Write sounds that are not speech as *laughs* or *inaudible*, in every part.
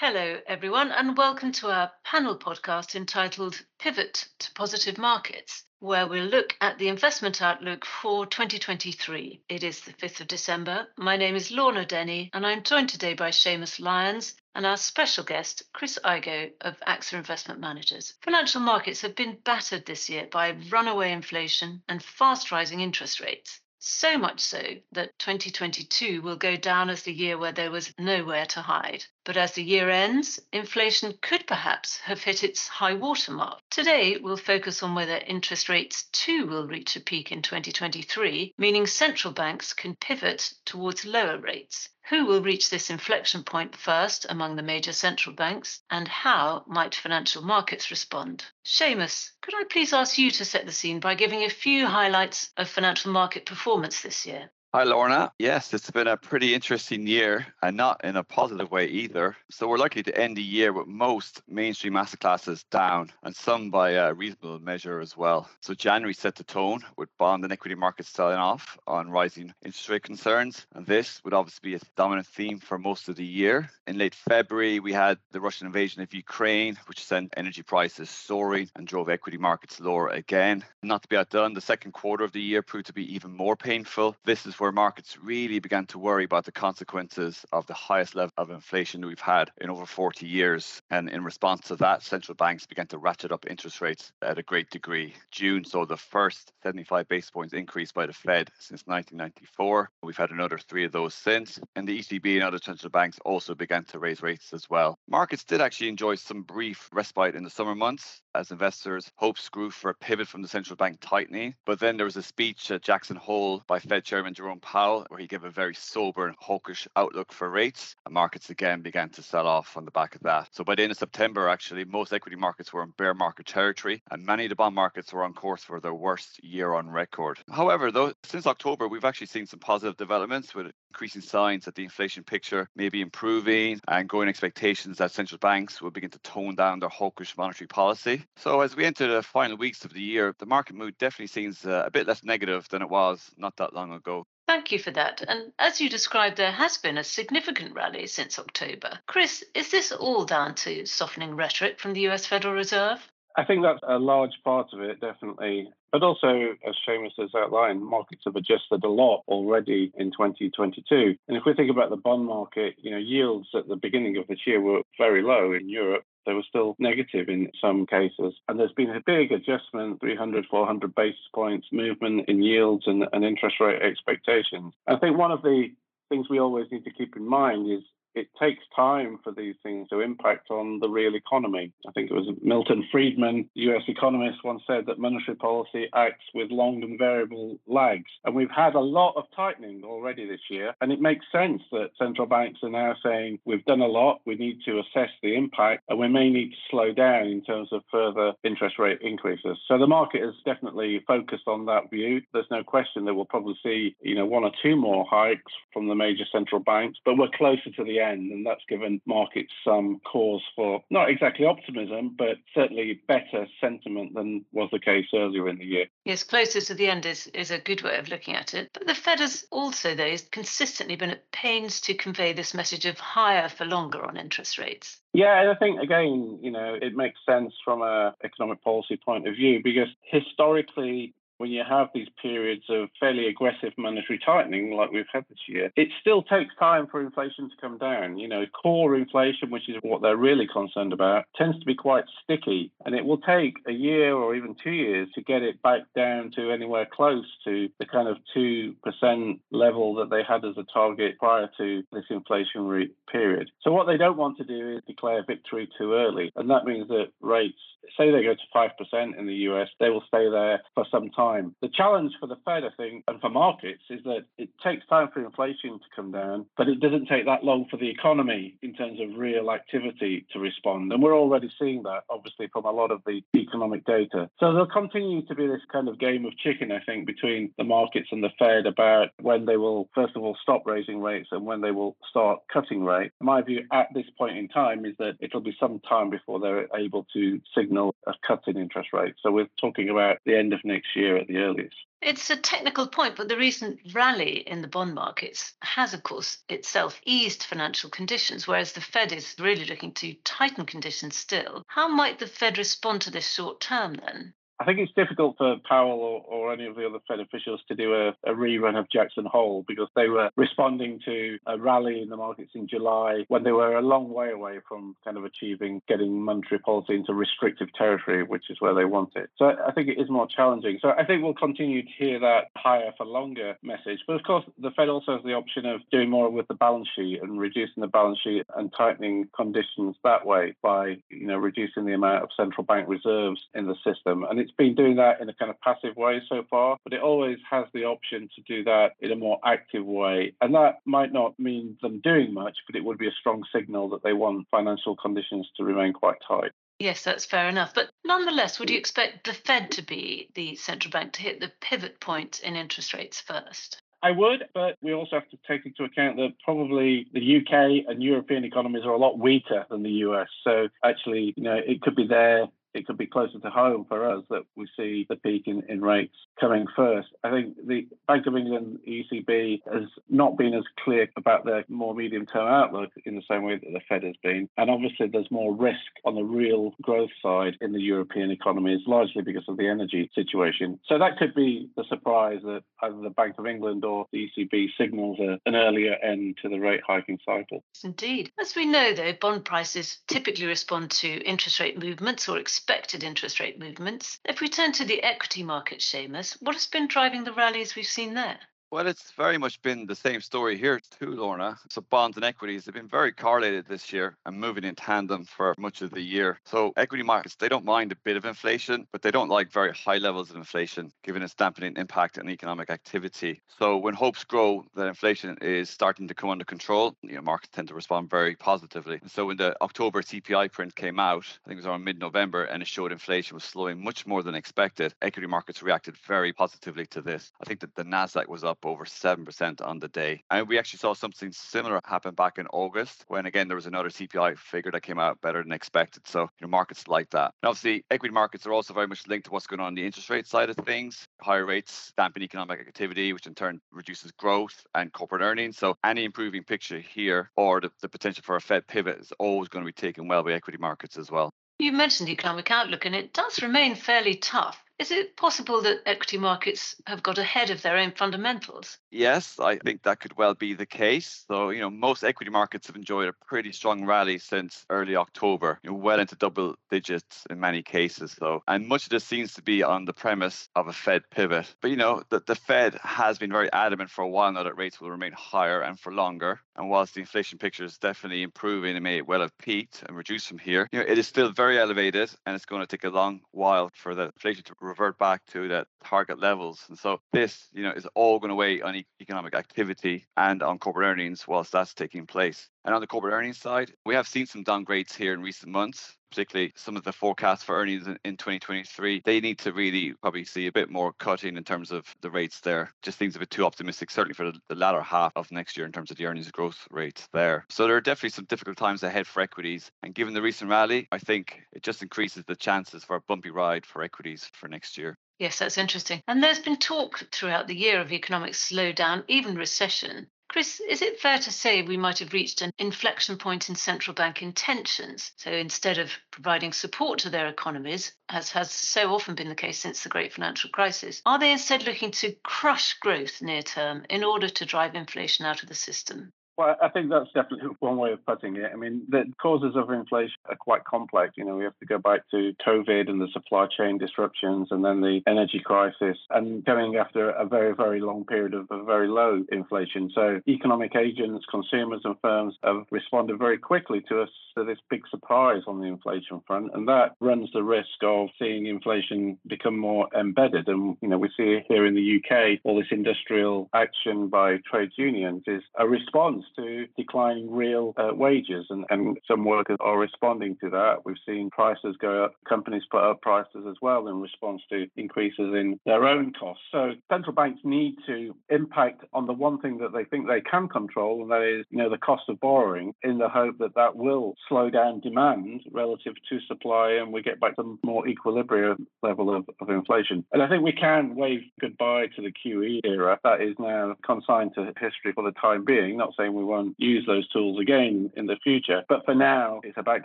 Hello, everyone, and welcome to our panel podcast entitled Pivot to Positive Markets, where we'll look at the investment outlook for 2023. It is the 5th of December. My name is Lorna Denny, and I'm joined today by Seamus Lyons and our special guest, Chris Iggo of AXA Investment Managers. Financial markets have been battered this year by runaway inflation and fast rising interest rates. So much so that 2022 will go down as the year where there was nowhere to hide. But as the year ends, inflation could perhaps have hit its high water mark. Today, we'll focus on whether interest rates too will reach a peak in 2023, meaning central banks can pivot towards lower rates. Who will reach this inflection point first among the major central banks, and how might financial markets respond? Seamus, could I please ask you to set the scene by giving a few highlights of financial market performance this year? Hi, Lorna. Yes, it's been a pretty interesting year and not in a positive way either. So, we're likely to end the year with most mainstream asset classes down and some by a reasonable measure as well. So, January set the tone with bond and equity markets selling off on rising interest rate concerns. And this would obviously be a dominant theme for most of the year. In late February, we had the Russian invasion of Ukraine, which sent energy prices soaring and drove equity markets lower again. Not to be outdone, the second quarter of the year proved to be even more painful. This is where markets really began to worry about the consequences of the highest level of inflation we've had in over 40 years. And in response to that, central banks began to ratchet up interest rates at a great degree. June saw the first 75 basis points increase by the Fed since 1994. We've had another three of those since. And the ECB and other central banks also began to raise rates as well. Markets did actually enjoy some brief respite in the summer months as investors' hopes grew for a pivot from the central bank tightening. But then there was a speech at Jackson Hole by Fed Chairman Jerome Powell, where he gave a very sober and hawkish outlook for rates. And markets again began to sell off on the back of that. So by the end of September, actually, most equity markets were in bear market territory, and many of the bond markets were on course for their worst year on record. However, though, since October, we've actually seen some positive developments with increasing signs that the inflation picture may be improving and growing expectations that central banks will begin to tone down their hawkish monetary policy. So as we enter the final weeks of the year, the market mood definitely seems uh, a bit less negative than it was not that long ago. Thank you for that. And as you described, there has been a significant rally since October. Chris, is this all down to softening rhetoric from the US Federal Reserve? I think that's a large part of it, definitely. But also, as Seamus has outlined, markets have adjusted a lot already in 2022. And if we think about the bond market, you know, yields at the beginning of this year were very low in Europe. They were still negative in some cases. And there's been a big adjustment 300, 400 basis points movement in yields and, and interest rate expectations. I think one of the things we always need to keep in mind is it takes time for these things to impact on the real economy. I think it was Milton Friedman, US economist, once said that monetary policy acts with long and variable lags. And we've had a lot of tightening already this year. And it makes sense that central banks are now saying we've done a lot, we need to assess the impact, and we may need to slow down in terms of further interest rate increases. So the market is definitely focused on that view. There's no question that we'll probably see, you know, one or two more hikes from the major central banks, but we're closer to the end, and that's given markets some cause for not exactly optimism, but certainly better sentiment than was the case earlier in the year. Yes, closer to the end is, is a good way of looking at it. But the Fed has also, though, consistently been at pains to convey this message of higher for longer on interest rates. Yeah, and I think again, you know, it makes sense from a economic policy point of view because historically when you have these periods of fairly aggressive monetary tightening like we've had this year, it still takes time for inflation to come down. You know, core inflation, which is what they're really concerned about, tends to be quite sticky. And it will take a year or even two years to get it back down to anywhere close to the kind of 2% level that they had as a target prior to this inflationary period. So what they don't want to do is declare victory too early. And that means that rates, say they go to 5% in the US, they will stay there for some time time. The challenge for the Fed, I think, and for markets is that it takes time for inflation to come down, but it doesn't take that long for the economy in terms of real activity to respond. And we're already seeing that, obviously, from a lot of the economic data. So there'll continue to be this kind of game of chicken, I think, between the markets and the Fed about when they will, first of all, stop raising rates and when they will start cutting rates. My view at this point in time is that it'll be some time before they're able to signal signal cut in interest rates. So we're talking about the end of next year at the earliest. It's a technical point, but the recent rally in the bond markets has, of course, itself eased financial conditions, whereas the Fed is really looking to tighten conditions still. How might the Fed respond to this short term then? I think it's difficult for Powell or, or any of the other Fed officials to do a, a, rerun of Jackson Hole because they were responding to a rally in the markets in July when they were a long way away from kind of achieving getting monetary policy into restrictive territory, which is where they want it. So I think it is more challenging. So I think we'll continue to hear that higher for longer message. But of course, the Fed also has the option of doing more with the balance sheet and reducing the balance sheet and tightening conditions that way by, you know, reducing the amount of central bank reserves in the system. And it's been doing that in a kind of passive way so far, but it always has the option to do that in a more active way. And that might not mean them doing much, but it would be a strong signal that they want financial conditions to remain quite tight. Yes, that's fair enough. But nonetheless, would you expect the Fed to be the central bank to hit the pivot point in interest rates first? I would, but we also have to take into account that probably the UK and European economies are a lot weaker than the US. So actually, you know, it could be there it could be closer to home for us that we see the peak in, in rates coming first. I think the Bank of England, ECB, has not been as clear about their more medium term outlook in the same way that the Fed has been. And obviously, there's more risk on the real growth side in the European economies, largely because of the energy situation. So that could be the surprise that either the Bank of England or the ECB signals a, an earlier end to the rate hiking cycle. Indeed. As we know, though, bond prices typically respond to interest rate movements or expected interest rate movements. If we turn to the equity market, Seamus, what has been driving the rallies we've seen there? Well, it's very much been the same story here too, Lorna. So bonds and equities have been very correlated this year and moving in tandem for much of the year. So equity markets, they don't mind a bit of inflation, but they don't like very high levels of inflation, given its dampening impact on economic activity. So when hopes grow that inflation is starting to come under control, you know, markets tend to respond very positively. so when the October CPI print came out, I think it was around mid-November, and it showed inflation was slowing much more than expected, equity markets reacted very positively to this. I think that the Nasdaq was up up over 7% on the day. And we actually saw something similar happen back in August when, again, there was another CPI figure that came out better than expected. So, you know, markets like that. And obviously, equity markets are also very much linked to what's going on in the interest rate side of things. Higher rates dampen economic activity, which in turn reduces growth and corporate earnings. So, any improving picture here or the, the potential for a Fed pivot is always going to be taken well by equity markets as well. You mentioned the economic outlook, and it does remain fairly tough. Is it possible that equity markets have got ahead of their own fundamentals? Yes, I think that could well be the case. So, you know, most equity markets have enjoyed a pretty strong rally since early October, you know, well into double digits in many cases, though. And much of this seems to be on the premise of a Fed pivot. But, you know, the, the Fed has been very adamant for a while now that rates will remain higher and for longer. And whilst the inflation picture is definitely improving it may well have peaked and reduced from here, you know, it is still very elevated and it's going to take a long while for the inflation to revert back to that target levels. And so this, you know, is all going to weigh on economic activity and on corporate earnings whilst that's taking place. And on the corporate earnings side, we have seen some downgrades here in recent months, particularly some of the forecasts for earnings in, in 2023. They need to really probably see a bit more cutting in terms of the rates there. Just things a bit too optimistic, certainly for the, the latter half of next year in terms of the earnings growth rates there. So there are definitely some difficult times ahead for equities. And given the recent rally, I think it just increases the chances for a bumpy ride for equities for next year. Yes, that's interesting. And there's been talk throughout the year of economic slowdown, even recession. Chris, is it fair to say we might have reached an inflection point in central bank intentions? So instead of providing support to their economies, as has so often been the case since the great financial crisis, are they instead looking to crush growth near term in order to drive inflation out of the system? Well, I think that's definitely *laughs* one way of putting it. I mean, the causes of inflation are quite complex. You know, we have to go back to COVID and the supply chain disruptions and then the energy crisis and coming after a very, very long period of very low inflation. So economic agents, consumers and firms have responded very quickly to us to this big surprise on the inflation front. And that runs the risk of seeing inflation become more embedded. And, you know, we see here in the UK, all this industrial action by trade unions is a response to declining real uh, wages, and, and some workers are responding to that. We've seen prices go up, companies put up prices as well in response to increases in their own costs. So central banks need to impact on the one thing that they think they can control, and that is, you know, the cost of borrowing, in the hope that that will slow down demand relative to supply, and we get back to a more equilibrium level of, of inflation. And I think we can wave goodbye to the QE era. That is now consigned to history for the time being. Not saying we won't use those tools again in the future, but for now, it's about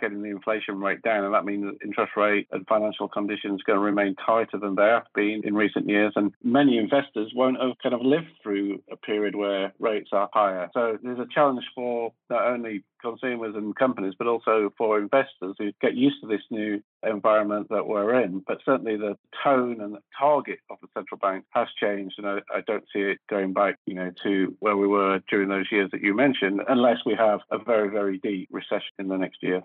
getting the inflation rate down, and that means interest rate and financial conditions are going to remain tighter than they have been in recent years. And many investors won't have kind of lived through a period where rates are higher. So there's a challenge for not only consumers and companies, but also for investors who get used to this new environment that we're in. But certainly the tone and the target of the central bank has changed, and I, I, don't see it going back, you know, to where we were during those years that you mentioned, unless we have a very, very deep recession in the next year.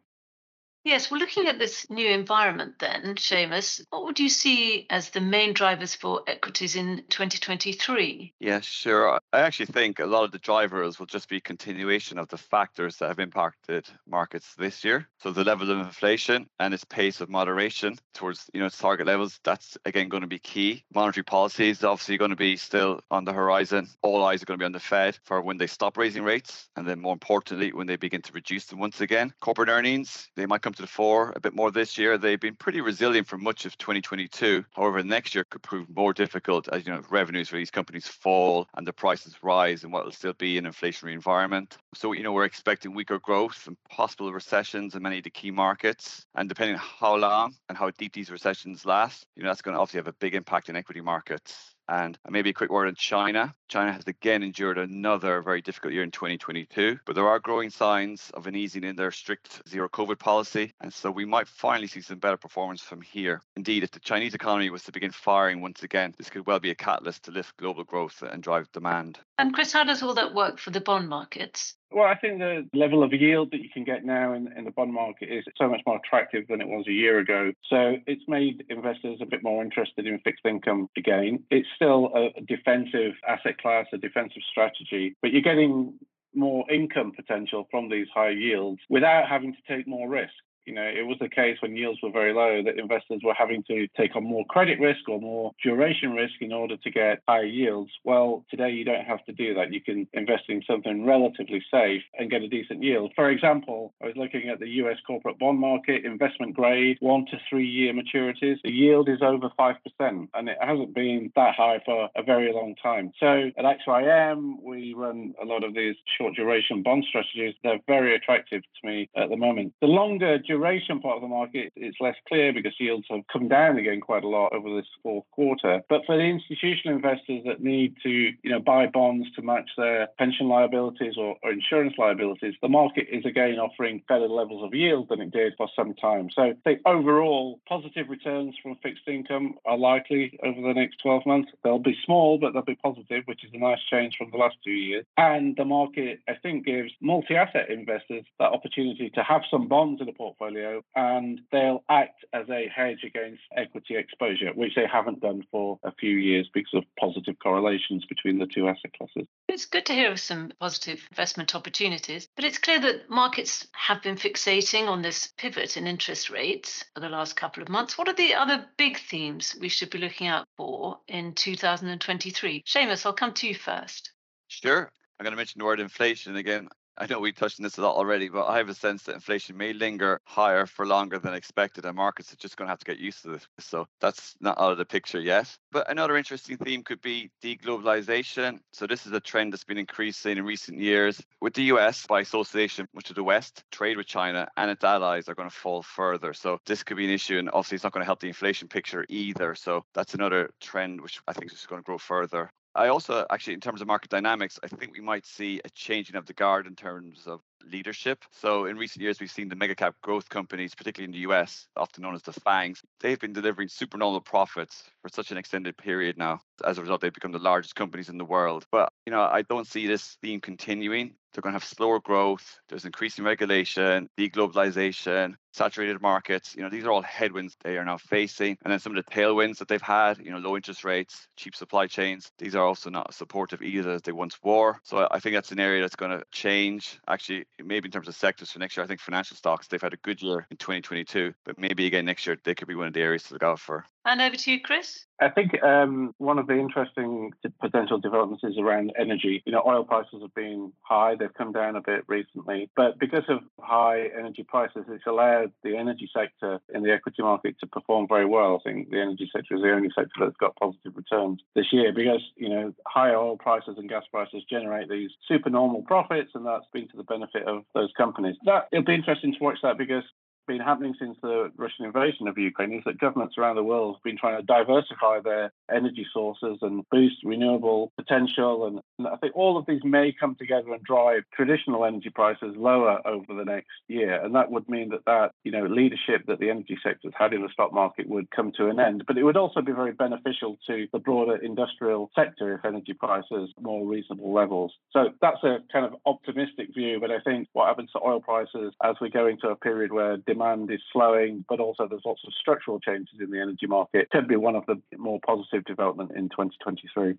Yes, well, looking at this new environment then, Seamus, what would you see as the main drivers for equities in 2023? Yeah, sure. I actually think a lot of the drivers will just be continuation of the factors that have impacted markets this year. So the level of inflation and its pace of moderation towards you know its target levels, that's again going to be key. Monetary policy is obviously going to be still on the horizon. All eyes are going to be on the Fed for when they stop raising rates, and then more importantly, when they begin to reduce them once again. Corporate earnings, they might come to the fore a bit more this year. They've been pretty resilient for much of 2022. However, next year could prove more difficult as you know revenues for these companies fall and the prices rise in what will still be an inflationary environment. So you know we're expecting weaker growth and possible recessions in many of the key markets. And depending on how long and how deep these recessions last, you know that's going to obviously have a big impact in equity markets. And uh, maybe a quick word on China. China has again endured another very difficult year in 2022, but there are growing signs of an easing in their strict zero COVID policy. And so we might finally see some better performance from here. Indeed, if the Chinese economy was to begin firing once again, this could well be a catalyst to lift global growth and drive demand. And Chris, how does all that work for the bond markets? Well, I think the level of yield that you can get now in, in the bond market is so much more attractive than it was a year ago. So it's made investors a bit more interested in fixed income again. It's still a defensive asset class, a defensive strategy, but you're getting more income potential from these high yields without having to take more risk. You know, it was the case when yields were very low that investors were having to take on more credit risk or more duration risk in order to get higher yields. Well, today you don't have to do that. You can invest in something relatively safe and get a decent yield. For example, I was looking at the US corporate bond market, investment grade, one to three year maturities. The yield is over 5%, and it hasn't been that high for a very long time. So at AXA IM, we run a lot of these short duration bond strategies. They're very attractive to me at the moment. The longer duration duration part of the market, it's less clear because yields have come down again quite a lot over this fourth quarter. But for the institutional investors that need to, you know, buy bonds to match their pension liabilities or, or insurance liabilities, the market is again offering better levels of yield than it did for some time. So I think overall, positive returns from fixed income are likely over the next 12 months. They'll be small, but they'll be positive, which is a nice change from the last two years. And the market, I think, gives multi-asset investors that opportunity to have some bonds in a portfolio portfolio and they'll act as a hedge against equity exposure, which they haven't done for a few years because of positive correlations between the two asset classes. It's good to hear of some positive investment opportunities, but it's clear that markets have been fixating on this pivot in interest rates for the last couple of months. What are the other big themes we should be looking out for in 2023? Seamus, I'll come to you first. Sure. I'm going to mention the word inflation again. I know we touched on this a lot already, but I have a sense that inflation may linger higher for longer than expected, and markets are just going to have to get used to this. So that's not out of the picture yet. But another interesting theme could be deglobalization. So this is a trend that's been increasing in recent years. With the US, by association, much of the West, trade with China and its allies are going to fall further. So this could be an issue, and obviously it's not going to help the inflation picture either. So that's another trend which I think is going to grow further. I also actually, in terms of market dynamics, I think we might see a changing of the guard in terms of leadership. So in recent years, we've seen the mega cap growth companies, particularly in the US, often known as the FANGs, they've been delivering supernormal profits for such an extended period now. As a result, they've become the largest companies in the world. But, you know, I don't see this theme continuing. They're going to have slower growth. There's increasing regulation, deglobalization. Saturated markets. You know, these are all headwinds they are now facing. And then some of the tailwinds that they've had, you know, low interest rates, cheap supply chains, these are also not supportive either as they once were. So I think that's an area that's going to change. Actually, maybe in terms of sectors for next year, I think financial stocks, they've had a good year in 2022, but maybe again next year they could be one of the areas to look out for. And over to you, Chris. I think um, one of the interesting potential developments is around energy. You know, oil prices have been high; they've come down a bit recently, but because of high energy prices, it's allowed the energy sector in the equity market to perform very well. I think the energy sector is the only sector that's got positive returns this year because you know high oil prices and gas prices generate these supernormal profits, and that's been to the benefit of those companies. That it'll be interesting to watch that because been happening since the Russian invasion of Ukraine is that governments around the world have been trying to diversify their energy sources and boost renewable potential. And, I think all of these may come together and drive traditional energy prices lower over the next year. And that would mean that that, you know, leadership that the energy sector has had in the stock market would come to an end. But it would also be very beneficial to the broader industrial sector if energy prices more reasonable levels. So that's a kind of optimistic view. But I think what happens to oil prices as we go into a period where demand demand is slowing, but also there's lots of structural changes in the energy market, could be one of the more positive development in 2023.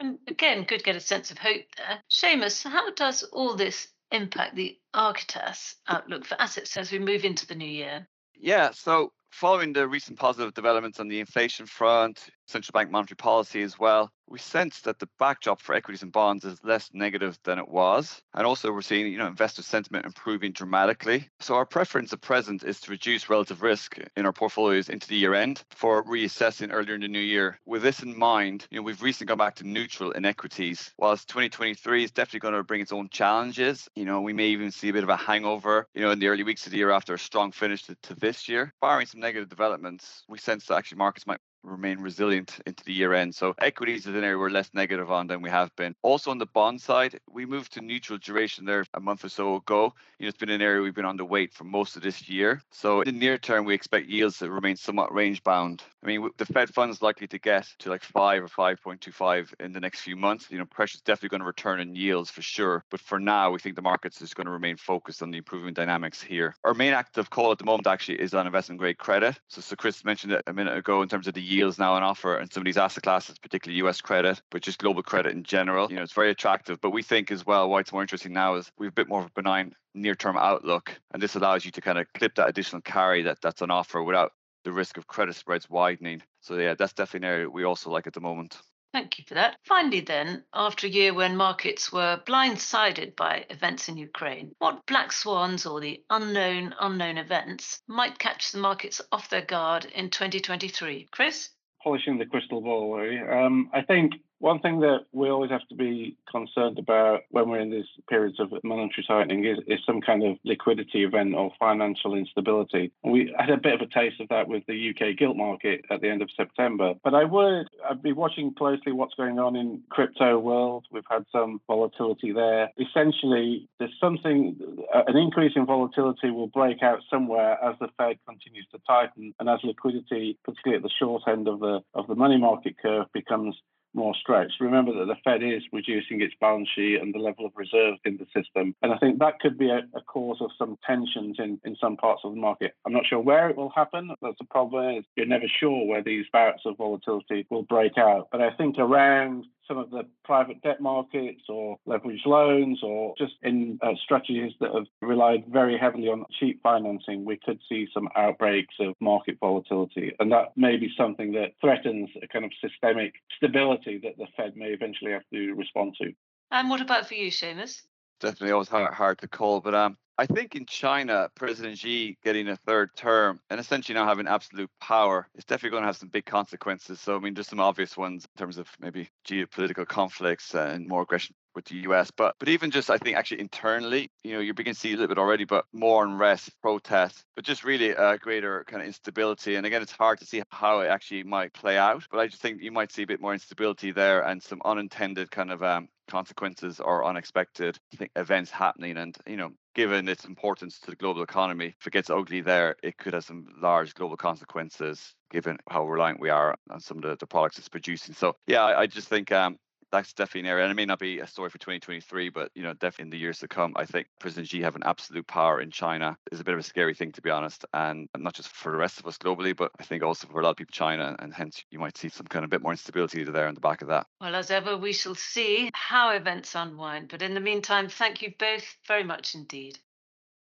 And again, could get a sense of hope there. Seamus, how does all this impact the Architas outlook for assets as we move into the new year? Yeah, so following the recent positive developments on the inflation front, central bank monetary policy as well, we sense that the backdrop for equities and bonds is less negative than it was. And also we're seeing, you know, investor sentiment improving dramatically. So our preference at present is to reduce relative risk in our portfolios into the year end for reassessing earlier in the new year. With this in mind, you know, we've recently gone back to neutral in equities. Whilst 2023 is definitely going to bring its own challenges, you know, we may even see a bit of a hangover, you know, in the early weeks of the year after a strong finish to, to this year. Barring some negative developments, we sense that actually markets might remain resilient into the year end. So equities is an area we're less negative on than we have been. Also on the bond side, we moved to neutral duration there a month or so ago. You know, it's been an area we've been underweight for most of this year. So in the near term, we expect yields to remain somewhat range bound. I mean, the Fed funds likely to get to like five or 5.25 in the next few months. You know, pressure's definitely going to return in yields for sure. But for now, we think the markets is going to remain focused on the improving dynamics here. Our main active call at the moment actually is on investment grade credit. So, so Chris mentioned it a minute ago in terms of the yields now on offer and some of these asset classes, particularly US credit, but just global credit in general. You know, it's very attractive. But we think as well, why it's more interesting now is we've a bit more of a benign near-term outlook, and this allows you to kind of clip that additional carry that that's on offer without the risk of credit spreads widening. So yeah, that's definitely an area we also like at the moment. Thank you for that. Finally, then, after a year when markets were blindsided by events in Ukraine, what black swans or the unknown, unknown events might catch the markets off their guard in 2023? Chris? Polishing the crystal ball, um, I think one thing that we always have to be concerned about when we're in these periods of monetary tightening is, is some kind of liquidity event or financial instability. We had a bit of a taste of that with the UK gilt market at the end of September. But I would I'd be watching closely what's going on in crypto world. We've had some volatility there. Essentially, there's something uh, an increase in volatility will break out somewhere as the Fed continues to tighten and as liquidity, particularly at the short end of the of the money market curve, becomes more stretched. Remember that the Fed is reducing its balance sheet and the level of reserves in the system. And I think that could be a, a, cause of some tensions in, in some parts of the market. I'm not sure where it will happen. That's the problem is you're never sure where these bouts of volatility will break out. But I think around some of the private debt markets or leveraged loans or just in uh, strategies that have relied very heavily on cheap financing, we could see some outbreaks of market volatility. And that may be something that threatens a kind of systemic stability that the Fed may eventually have to respond to. And what about for you, Seamus? Definitely always hard, hard to call, but um, I think in China, President Xi getting a third term and essentially now having absolute power is definitely going to have some big consequences. So, I mean, just some obvious ones in terms of maybe geopolitical conflicts and more aggression with the US. But but even just I think actually internally, you know, you're beginning to see a little bit already, but more unrest, protests, but just really a greater kind of instability. And again, it's hard to see how it actually might play out. But I just think you might see a bit more instability there and some unintended kind of um, consequences or unexpected events happening. And, you know, given its importance to the global economy, if it gets ugly there, it could have some large global consequences given how reliant we are on some of the, the products it's producing. So, yeah, I, I just think um, that's definitely an area. And it may not be a story for 2023, but you know, definitely in the years to come, I think President Xi having absolute power in China is a bit of a scary thing, to be honest. And not just for the rest of us globally, but I think also for a lot of people in China. And hence, you might see some kind of bit more instability there in the back of that. Well, as ever, we shall see how events unwind. But in the meantime, thank you both very much indeed.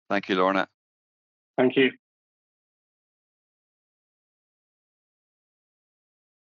Thank you, Lorna. Thank you.